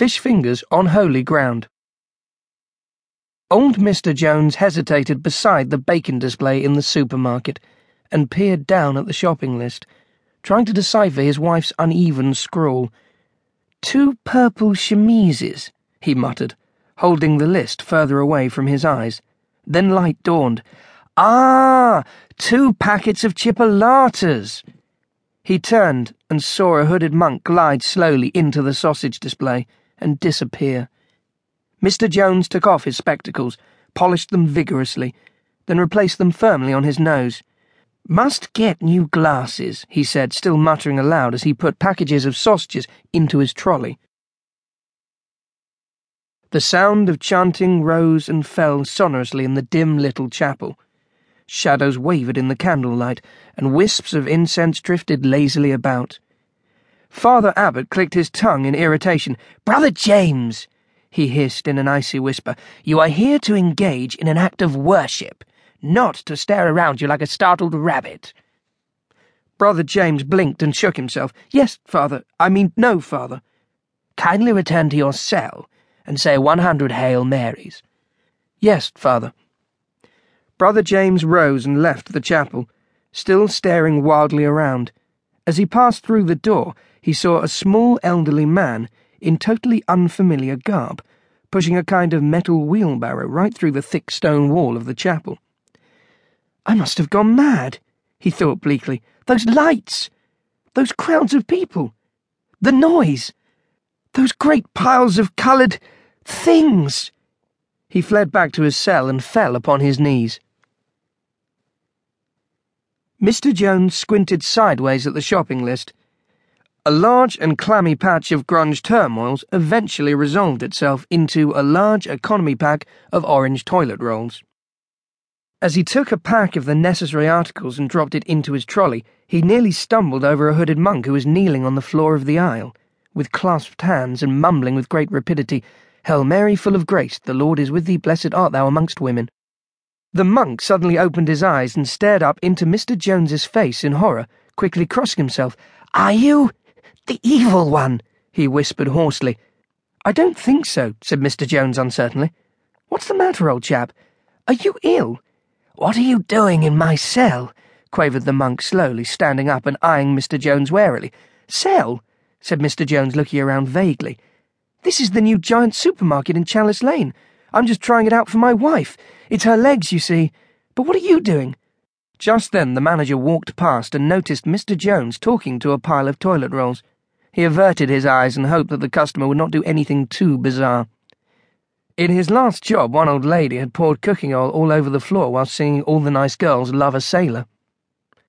Fish fingers on holy ground. Old Mr. Jones hesitated beside the bacon display in the supermarket and peered down at the shopping list, trying to decipher his wife's uneven scrawl. Two purple chemises, he muttered, holding the list further away from his eyes. Then light dawned. Ah, two packets of chipolatas. He turned and saw a hooded monk glide slowly into the sausage display and disappear. Mr. Jones took off his spectacles, polished them vigorously, then replaced them firmly on his nose. Must get new glasses, he said, still muttering aloud as he put packages of sausages into his trolley. The sound of chanting rose and fell sonorously in the dim little chapel. Shadows wavered in the candlelight, and wisps of incense drifted lazily about. Father Abbot clicked his tongue in irritation. Brother James, he hissed in an icy whisper, you are here to engage in an act of worship, not to stare around you like a startled rabbit. Brother James blinked and shook himself. Yes, father. I mean, no, father. Kindly return to your cell and say 100 Hail Marys. Yes, father. Brother James rose and left the chapel, still staring wildly around. As he passed through the door, he saw a small elderly man in totally unfamiliar garb, pushing a kind of metal wheelbarrow right through the thick stone wall of the chapel. I must have gone mad, he thought bleakly. Those lights! Those crowds of people! The noise! Those great piles of coloured things! He fled back to his cell and fell upon his knees. Mr. Jones squinted sideways at the shopping list. A large and clammy patch of grunge turmoils eventually resolved itself into a large economy pack of orange toilet rolls. As he took a pack of the necessary articles and dropped it into his trolley, he nearly stumbled over a hooded monk who was kneeling on the floor of the aisle, with clasped hands and mumbling with great rapidity, Hail Mary, full of grace, the Lord is with thee, blessed art thou amongst women. The monk suddenly opened his eyes and stared up into Mr. Jones's face in horror, quickly crossing himself. Are you the evil one? he whispered hoarsely. I don't think so, said Mr. Jones uncertainly. What's the matter, old chap? Are you ill? What are you doing in my cell? quavered the monk slowly, standing up and eyeing Mr. Jones warily. Cell? said Mr. Jones, looking around vaguely. This is the new giant supermarket in Chalice Lane. I'm just trying it out for my wife. It's her legs, you see. But what are you doing? Just then the manager walked past and noticed Mr. Jones talking to a pile of toilet rolls. He averted his eyes and hoped that the customer would not do anything too bizarre. In his last job, one old lady had poured cooking oil all over the floor while singing All the Nice Girls Love a Sailor.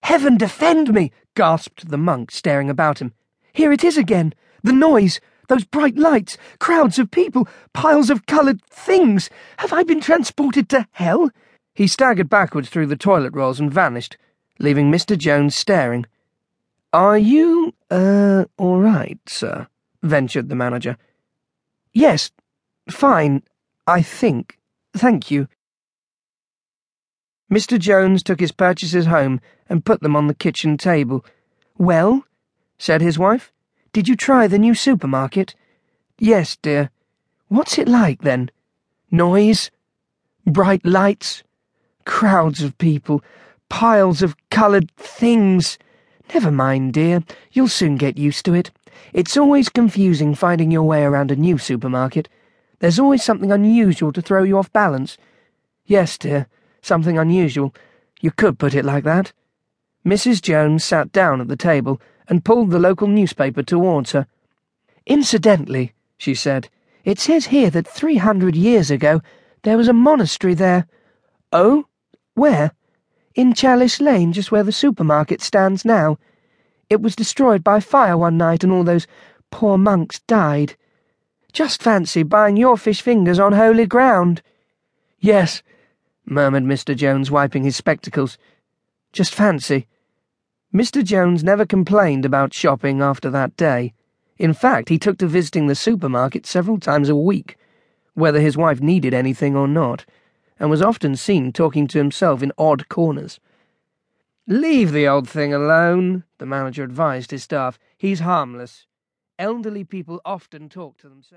Heaven defend me! gasped the monk, staring about him. Here it is again! The noise! Those bright lights! Crowds of people! Piles of coloured things! Have I been transported to hell? He staggered backwards through the toilet rolls and vanished, leaving Mr. Jones staring. Are you, uh, all right, sir? ventured the manager. Yes, fine. I think. Thank you. Mr. Jones took his purchases home and put them on the kitchen table. Well, said his wife, did you try the new supermarket? Yes, dear. What's it like, then? Noise? Bright lights? Crowds of people? Piles of coloured things? Never mind, dear. You'll soon get used to it. It's always confusing finding your way around a new supermarket. There's always something unusual to throw you off balance. Yes, dear, something unusual. You could put it like that. Mrs. Jones sat down at the table and pulled the local newspaper towards her. Incidentally, she said, it says here that three hundred years ago there was a monastery there. Oh? Where? In Chalice Lane, just where the supermarket stands now. It was destroyed by fire one night and all those poor monks died. Just fancy buying your fish fingers on holy ground. Yes, murmured Mr. Jones, wiping his spectacles. Just fancy. Mr. Jones never complained about shopping after that day. In fact, he took to visiting the supermarket several times a week, whether his wife needed anything or not, and was often seen talking to himself in odd corners. Leave the old thing alone, the manager advised his staff. He's harmless. Elderly people often talk to themselves.